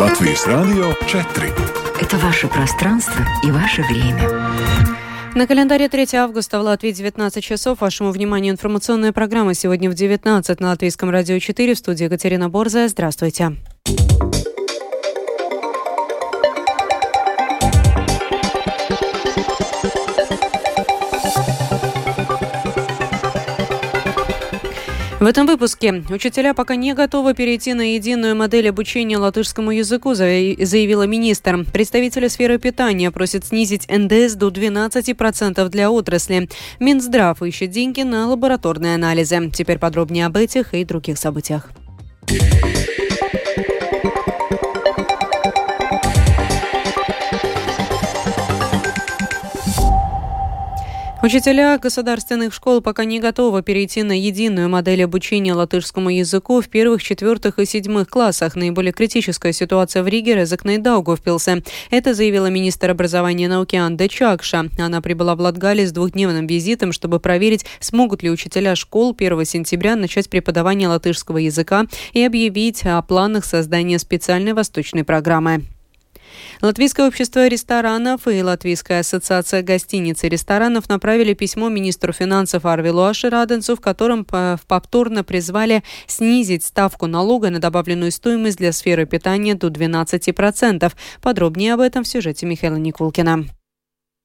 Латвийс Радио 4. Это ваше пространство и ваше время. На календаре 3 августа в Латвии 19 часов. Вашему вниманию информационная программа сегодня в 19 на Латвийском радио 4 в студии Екатерина Борзая. Здравствуйте. В этом выпуске учителя пока не готовы перейти на единую модель обучения латышскому языку, заявила министр. Представители сферы питания просят снизить НДС до 12% для отрасли. Минздрав ищет деньги на лабораторные анализы. Теперь подробнее об этих и других событиях. Учителя государственных школ пока не готовы перейти на единую модель обучения латышскому языку в первых, четвертых и седьмых классах. Наиболее критическая ситуация в Риге, Резакне и Даугавпилсе. Это заявила министр образования и науки Анда Чакша. Она прибыла в Латгалии с двухдневным визитом, чтобы проверить, смогут ли учителя школ 1 сентября начать преподавание латышского языка и объявить о планах создания специальной восточной программы. Латвийское общество ресторанов и Латвийская ассоциация гостиниц и ресторанов направили письмо министру финансов Арвилу Ашираденцу, в котором повторно призвали снизить ставку налога на добавленную стоимость для сферы питания до 12%. Подробнее об этом в сюжете Михаила Никулкина.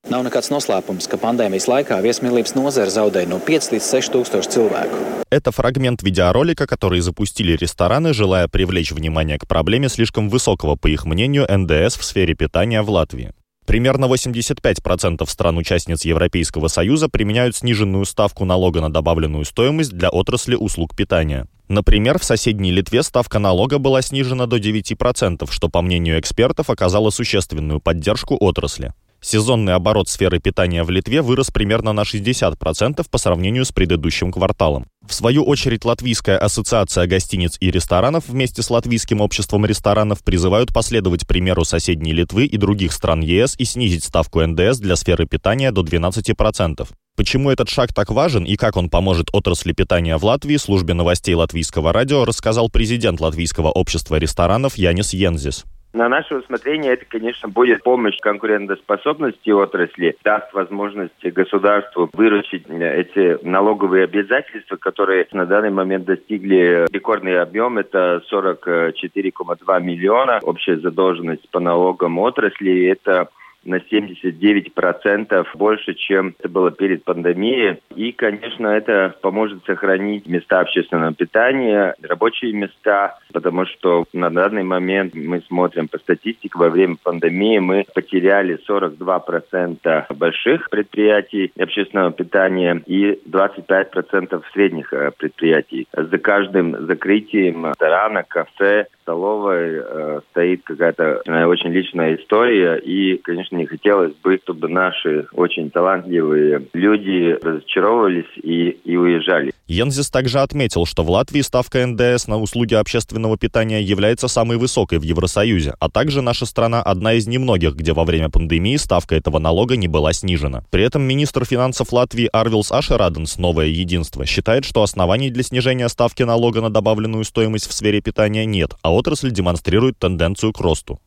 Nav nekāds noslēpums, ka pandēmijas laikā viesmīlības nozara zaudēja no 5 līdz 6 tūkstoši cilvēku. Это фрагмент видеоролика, который запустили рестораны, желая привлечь внимание к проблеме слишком высокого, по их мнению, НДС в сфере питания в Латвии. Примерно 85% стран-участниц Европейского Союза применяют сниженную ставку налога на добавленную стоимость для отрасли услуг питания. Например, в соседней Литве ставка налога была снижена до 9%, что, по мнению экспертов, оказало существенную поддержку отрасли. Сезонный оборот сферы питания в Литве вырос примерно на 60% по сравнению с предыдущим кварталом. В свою очередь, Латвийская ассоциация гостиниц и ресторанов вместе с Латвийским обществом ресторанов призывают последовать примеру соседней Литвы и других стран ЕС и снизить ставку НДС для сферы питания до 12%. Почему этот шаг так важен и как он поможет отрасли питания в Латвии, службе новостей Латвийского радио рассказал президент Латвийского общества ресторанов Янис Йензис. На наше усмотрение это, конечно, будет помощь конкурентоспособности отрасли, даст возможность государству выручить эти налоговые обязательства, которые на данный момент достигли рекордный объем, это 44,2 миллиона. Общая задолженность по налогам отрасли, это на 79% больше, чем это было перед пандемией. И, конечно, это поможет сохранить места общественного питания, рабочие места, потому что на данный момент мы смотрим по статистике, во время пандемии мы потеряли 42% больших предприятий общественного питания и 25% средних э, предприятий. За каждым закрытием ресторана, кафе, столовой э, стоит какая-то э, очень личная история. И, конечно, не хотелось бы, чтобы наши очень талантливые люди разочаровывались и, и уезжали. Йензис также отметил, что в Латвии ставка НДС на услуги общественного питания является самой высокой в Евросоюзе, а также наша страна одна из немногих, где во время пандемии ставка этого налога не была снижена. При этом министр финансов Латвии Арвилс Ашераденс «Новое единство» считает, что оснований для снижения ставки налога на добавленную стоимость в сфере питания нет, а отрасль демонстрирует тенденцию к росту.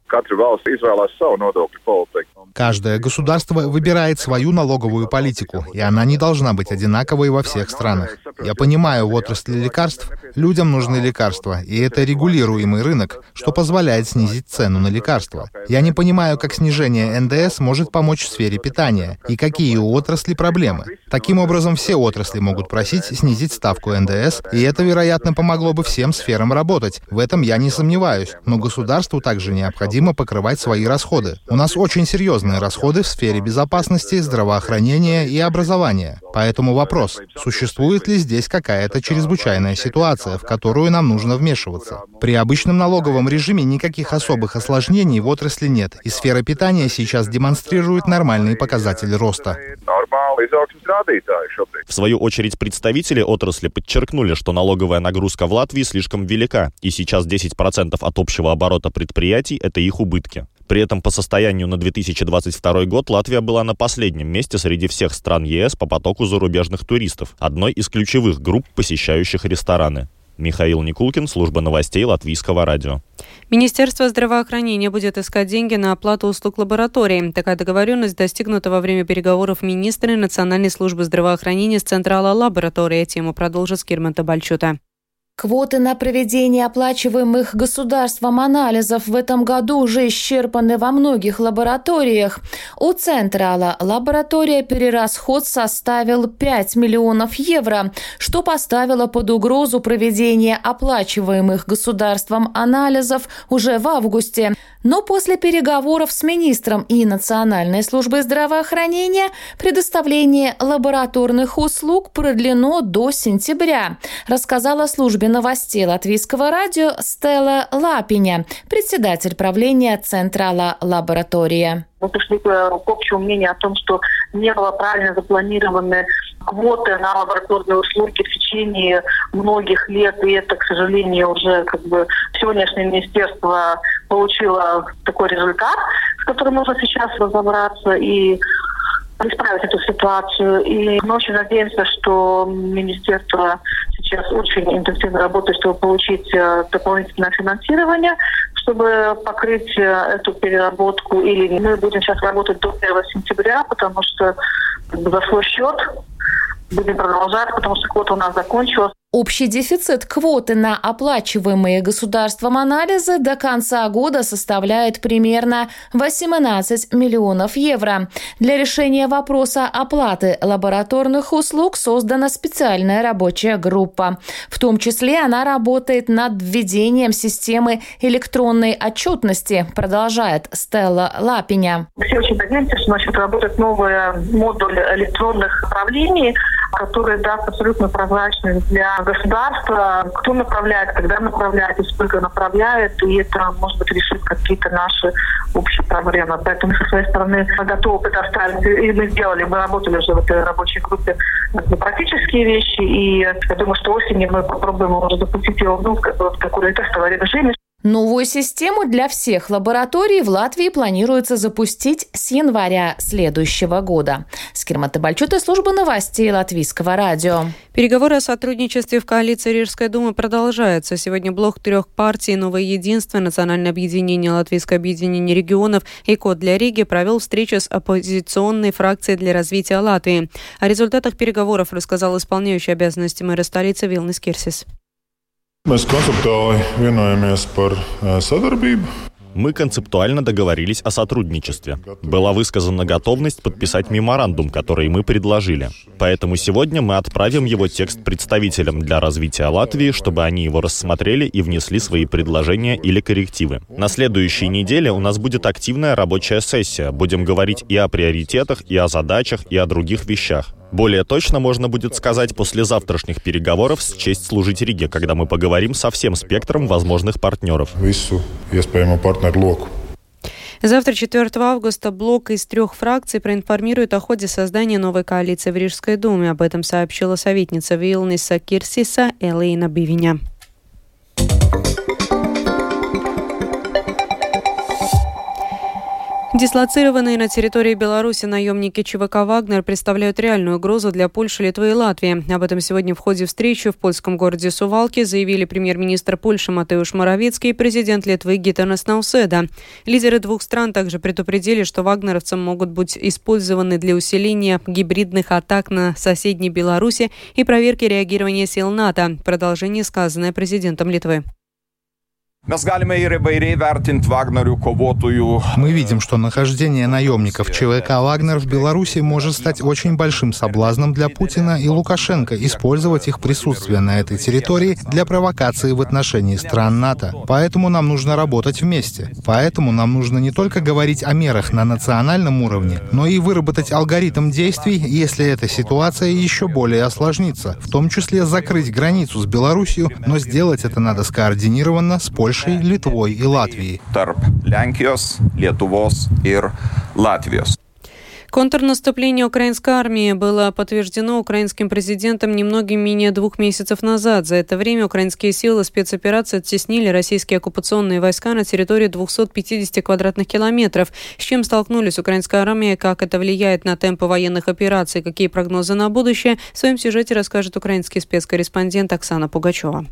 Каждое государство выбирает свою налоговую политику, и она не должна быть одинаковой во всех странах. Я понимаю, в отрасли лекарств людям нужны лекарства, и это регулируемый рынок, что позволяет снизить цену на лекарства. Я не понимаю, как снижение НДС может помочь в сфере питания, и какие у отрасли проблемы. Таким образом, все отрасли могут просить снизить ставку НДС, и это, вероятно, помогло бы всем сферам работать. В этом я не сомневаюсь. Но государству также необходимо покрывать свои расходы. У нас очень серьезные расходы в сфере безопасности, здравоохранения и образования. Поэтому вопрос, существует ли здесь какая-то чрезвычайная ситуация, в которую нам нужно вмешиваться? При обычном налоговом режиме никаких особых осложнений в отрасли нет, и сфера питания сейчас демонстрирует нормальные показатели роста. В свою очередь представители отрасли подчеркнули, что налоговая нагрузка в Латвии слишком велика, и сейчас 10% от общего оборота предприятий – это их убытки. При этом по состоянию на 2022 год Латвия была на последнем месте среди всех стран ЕС по потоку зарубежных туристов, одной из ключевых групп, посещающих рестораны. Михаил Никулкин, служба новостей Латвийского радио. Министерство здравоохранения будет искать деньги на оплату услуг лаборатории. Такая договоренность достигнута во время переговоров министра Национальной службы здравоохранения с Централа лаборатории. Тему продолжит Скирмента Бальчута. Квоты на проведение оплачиваемых государством анализов в этом году уже исчерпаны во многих лабораториях. У Централа лаборатория перерасход составил 5 миллионов евро, что поставило под угрозу проведение оплачиваемых государством анализов уже в августе. Но после переговоров с министром и Национальной службой здравоохранения предоставление лабораторных услуг продлено до сентября, рассказала службе новостей Латвийского радио Стелла Лапиня, председатель правления Централа лаборатория. Мы пришли к общему мнению о том, что не было правильно запланированы квоты на лабораторные услуги в течение многих лет, и это, к сожалению, уже как бы сегодняшнее министерство получило такой результат, с которым нужно сейчас разобраться и исправить эту ситуацию. И мы очень надеемся, что министерство сейчас очень интенсивно работает, чтобы получить э, дополнительное финансирование, чтобы покрыть э, эту переработку. Или мы будем сейчас работать до 1 сентября, потому что за свой счет будем продолжать, потому что квота у нас закончилась. Общий дефицит квоты на оплачиваемые государством анализы до конца года составляет примерно 18 миллионов евро. Для решения вопроса оплаты лабораторных услуг создана специальная рабочая группа. В том числе она работает над введением системы электронной отчетности, продолжает Стелла Лапиня. Все очень надеемся, что начнет работать новый модуль электронных управлений, который даст абсолютно прозрачность для государство, кто направляет, когда направляет и сколько направляет, и это, может быть, решит какие-то наши общие проблемы. Поэтому со своей стороны мы готовы предоставить, и мы сделали, мы работали уже в этой рабочей группе на практические вещи, и я думаю, что осенью мы попробуем уже запустить его ну, в какое-то тестовое режиме, Новую систему для всех лабораторий в Латвии планируется запустить с января следующего года. Скирмата Бальчута, служба новостей Латвийского радио. Переговоры о сотрудничестве в коалиции Рижской думы продолжаются. Сегодня блок трех партий «Новое единство», Национальное объединение, Латвийское объединение регионов и Код для Риги провел встречу с оппозиционной фракцией для развития Латвии. О результатах переговоров рассказал исполняющий обязанности мэра столицы Вилнис Кирсис. Mēs konceptuāli vienojamies. Мы концептуально договорились о сотрудничестве. Была высказана готовность подписать меморандум, который мы предложили. Поэтому сегодня мы отправим его текст представителям для развития Латвии, чтобы они его рассмотрели и внесли свои предложения или коррективы. На следующей неделе у нас будет активная рабочая сессия. Будем говорить и о приоритетах, и о задачах, и о других вещах. Более точно можно будет сказать после завтрашних переговоров с честь служить Риге, когда мы поговорим со всем спектром возможных партнеров. Завтра, 4 августа, блок из трех фракций проинформирует о ходе создания новой коалиции в Рижской думе. Об этом сообщила советница Вилниса Кирсиса Элейна Бивиня. Дислоцированные на территории Беларуси наемники ЧВК «Вагнер» представляют реальную угрозу для Польши, Литвы и Латвии. Об этом сегодня в ходе встречи в польском городе Сувалки заявили премьер-министр Польши Матеуш Моровицкий и президент Литвы Гитанас Науседа. Лидеры двух стран также предупредили, что вагнеровцы могут быть использованы для усиления гибридных атак на соседней Беларуси и проверки реагирования сил НАТО. Продолжение сказанное президентом Литвы. Мы видим, что нахождение наемников ЧВК «Вагнер» в Беларуси может стать очень большим соблазном для Путина и Лукашенко использовать их присутствие на этой территории для провокации в отношении стран НАТО. Поэтому нам нужно работать вместе. Поэтому нам нужно не только говорить о мерах на национальном уровне, но и выработать алгоритм действий, если эта ситуация еще более осложнится, в том числе закрыть границу с Беларусью, но сделать это надо скоординированно с Польшей Польшей, Литвой и Латвией. Tarp Lenkijos, Lietuvos ir Latvijos. Контрнаступление украинской армии было подтверждено украинским президентом немногим менее двух месяцев назад. За это время украинские силы спецоперации оттеснили российские оккупационные войска на территории 250 квадратных километров. С чем столкнулись украинская армия, как это влияет на темпы военных операций, какие прогнозы на будущее, в своем сюжете расскажет украинский спецкорреспондент Оксана Пугачева.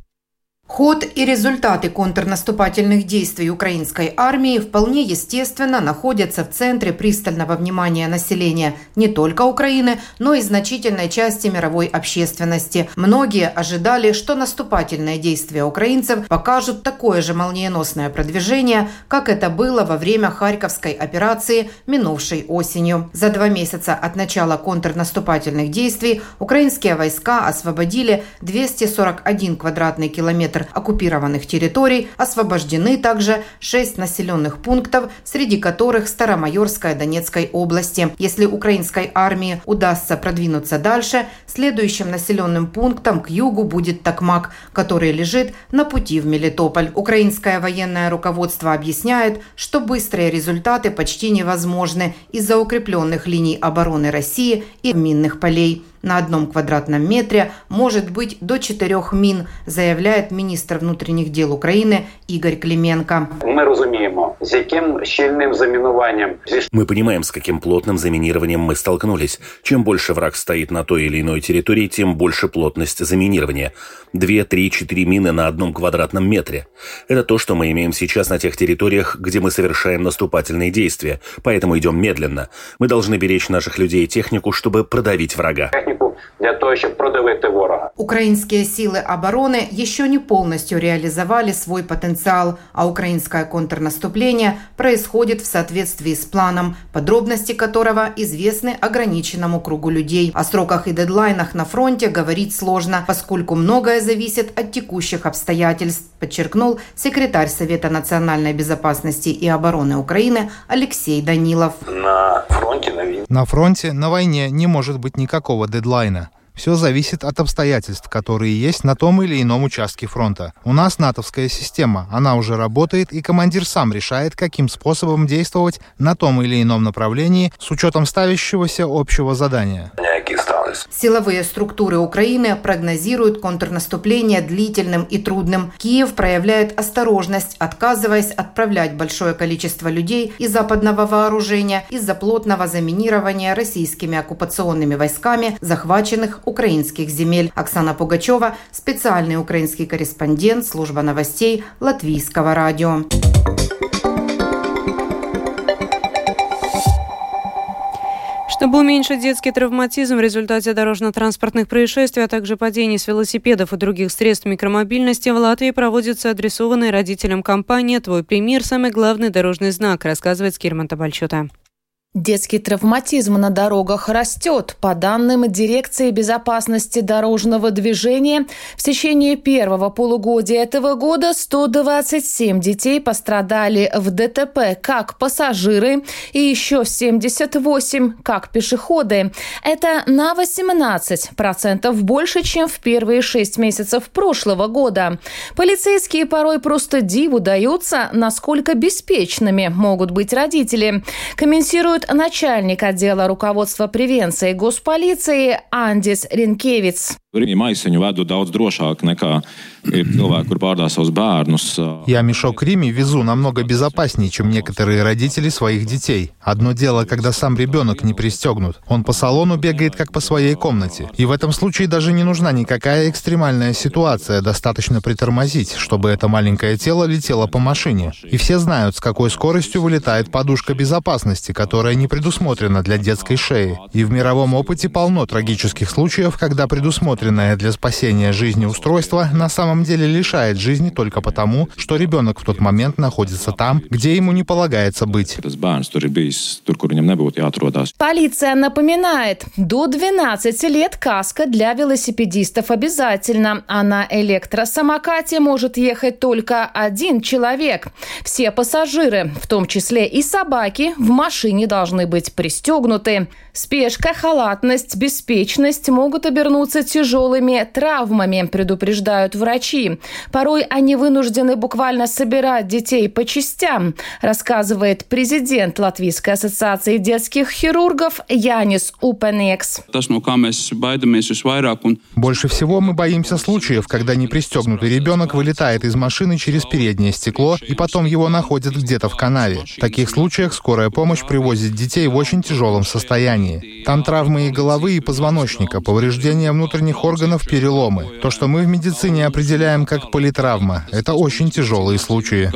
Ход и результаты контрнаступательных действий украинской армии вполне естественно находятся в центре пристального внимания населения не только Украины, но и значительной части мировой общественности. Многие ожидали, что наступательные действия украинцев покажут такое же молниеносное продвижение, как это было во время Харьковской операции минувшей осенью. За два месяца от начала контрнаступательных действий украинские войска освободили 241 квадратный километр километр оккупированных территорий, освобождены также шесть населенных пунктов, среди которых Старомайорская Донецкой области. Если украинской армии удастся продвинуться дальше, следующим населенным пунктом к югу будет Токмак, который лежит на пути в Мелитополь. Украинское военное руководство объясняет, что быстрые результаты почти невозможны из-за укрепленных линий обороны России и минных полей на одном квадратном метре может быть до четырех мин, заявляет министр внутренних дел Украины Игорь Клименко. Мы розумеем, с каким щельным заминованием. Мы понимаем, с каким плотным заминированием мы столкнулись. Чем больше враг стоит на той или иной территории, тем больше плотность заминирования. Две, три, четыре мины на одном квадратном метре. Это то, что мы имеем сейчас на тех территориях, где мы совершаем наступательные действия. Поэтому идем медленно. Мы должны беречь наших людей и технику, чтобы продавить врага для того, щоб продавити ворога. Украинские силы обороны еще не полностью реализовали свой потенциал, а украинское контрнаступление происходит в соответствии с планом, подробности которого известны ограниченному кругу людей. О сроках и дедлайнах на фронте говорить сложно, поскольку многое зависит от текущих обстоятельств, подчеркнул секретарь Совета национальной безопасности и обороны Украины Алексей Данилов. На фронте, на, на фронте, на войне не может быть никакого дедлайна. Все зависит от обстоятельств, которые есть на том или ином участке фронта. У нас натовская система, она уже работает, и командир сам решает, каким способом действовать на том или ином направлении с учетом ставящегося общего задания. Силовые структуры Украины прогнозируют контрнаступление длительным и трудным. Киев проявляет осторожность, отказываясь отправлять большое количество людей и западного вооружения из-за плотного заминирования российскими оккупационными войсками захваченных украинских земель. Оксана Пугачева, специальный украинский корреспондент, служба новостей Латвийского радио. Чтобы уменьшить детский травматизм в результате дорожно-транспортных происшествий, а также падений с велосипедов и других средств микромобильности, в Латвии проводится адресованная родителям кампания «Твой пример – самый главный дорожный знак», рассказывает Скирман Табальчута. Детский травматизм на дорогах растет. По данным Дирекции безопасности дорожного движения, в течение первого полугодия этого года 127 детей пострадали в ДТП как пассажиры и еще 78 как пешеходы. Это на 18% больше, чем в первые шесть месяцев прошлого года. Полицейские порой просто диву даются, насколько беспечными могут быть родители. Комментируют начальник отдела руководства превенции госполиции Андис Ренкевиц. Bērnus. Я мешок Рими везу намного безопаснее, чем некоторые родители своих детей. Одно дело, когда сам ребенок не пристегнут. Он по салону бегает, как по своей комнате. И в этом случае даже не нужна никакая экстремальная ситуация, достаточно притормозить, чтобы это маленькое тело летело по машине. И все знают, с какой скоростью вылетает подушка безопасности, которая не предусмотрена для детской шеи. И в мировом опыте полно трагических случаев, когда предусмотрено предусмотренное для спасения жизни устройство на самом деле лишает жизни только потому, что ребенок в тот момент находится там, где ему не полагается быть. Полиция напоминает, до 12 лет каска для велосипедистов обязательно, а на электросамокате может ехать только один человек. Все пассажиры, в том числе и собаки, в машине должны быть пристегнуты. Спешка, халатность, беспечность могут обернуться тяжелыми травмами, предупреждают врачи. Порой они вынуждены буквально собирать детей по частям, рассказывает президент Латвийской ассоциации детских хирургов Янис Упенекс. Больше всего мы боимся случаев, когда непристегнутый ребенок вылетает из машины через переднее стекло и потом его находят где-то в канаве. В таких случаях скорая помощь привозит детей в очень тяжелом состоянии. Там травмы и головы, и позвоночника, повреждения внутренних органов переломы. То, что мы в медицине определяем как политравма, это очень тяжелые случаи.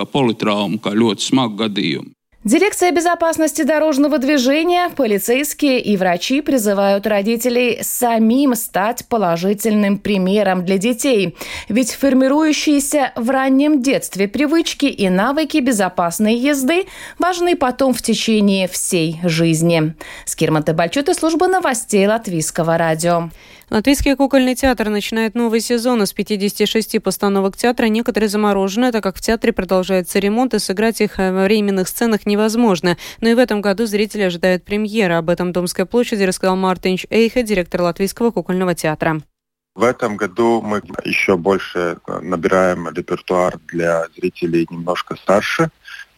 Дирекция безопасности дорожного движения, полицейские и врачи призывают родителей самим стать положительным примером для детей. Ведь формирующиеся в раннем детстве привычки и навыки безопасной езды важны потом в течение всей жизни. Скирмата Бальчута, служба новостей Латвийского радио. Латвийский кукольный театр начинает новый сезон. Из 56 постановок театра некоторые заморожены, так как в театре продолжается ремонт, и сыграть их во временных сценах невозможно. Но и в этом году зрители ожидают премьеры. Об этом Домской площади рассказал Мартинч Эйха, директор Латвийского кукольного театра. В этом году мы еще больше набираем репертуар для зрителей немножко старше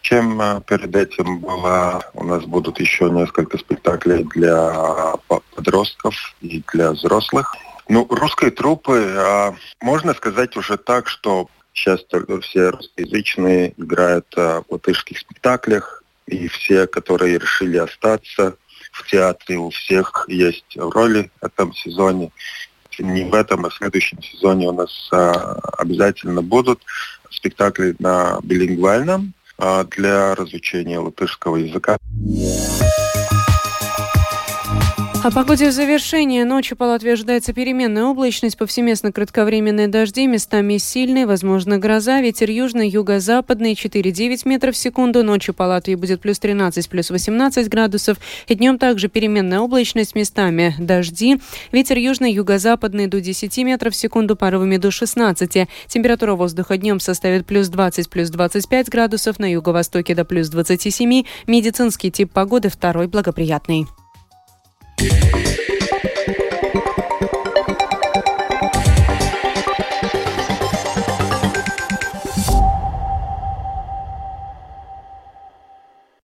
чем э, перед этим было. У нас будут еще несколько спектаклей для подростков и для взрослых. Ну, русские трупы, а, можно сказать уже так, что сейчас все русскоязычные играют в латышских спектаклях, и все, которые решили остаться в театре, у всех есть роли в этом сезоне. Не в этом, а в следующем сезоне у нас а, обязательно будут спектакли на билингвальном а, для разучения латышского языка. О погоде в завершение. Ночью по Латвии ожидается переменная облачность, повсеместно кратковременные дожди, местами сильные, возможно гроза, ветер южный, юго-западный 4-9 метров в секунду. Ночью по Латвии будет плюс 13, плюс 18 градусов. И днем также переменная облачность, местами дожди. Ветер южный, юго-западный до 10 метров в секунду, порывами до 16. Температура воздуха днем составит плюс 20, плюс 25 градусов, на юго-востоке до плюс 27. Медицинский тип погоды второй благоприятный. Yeah.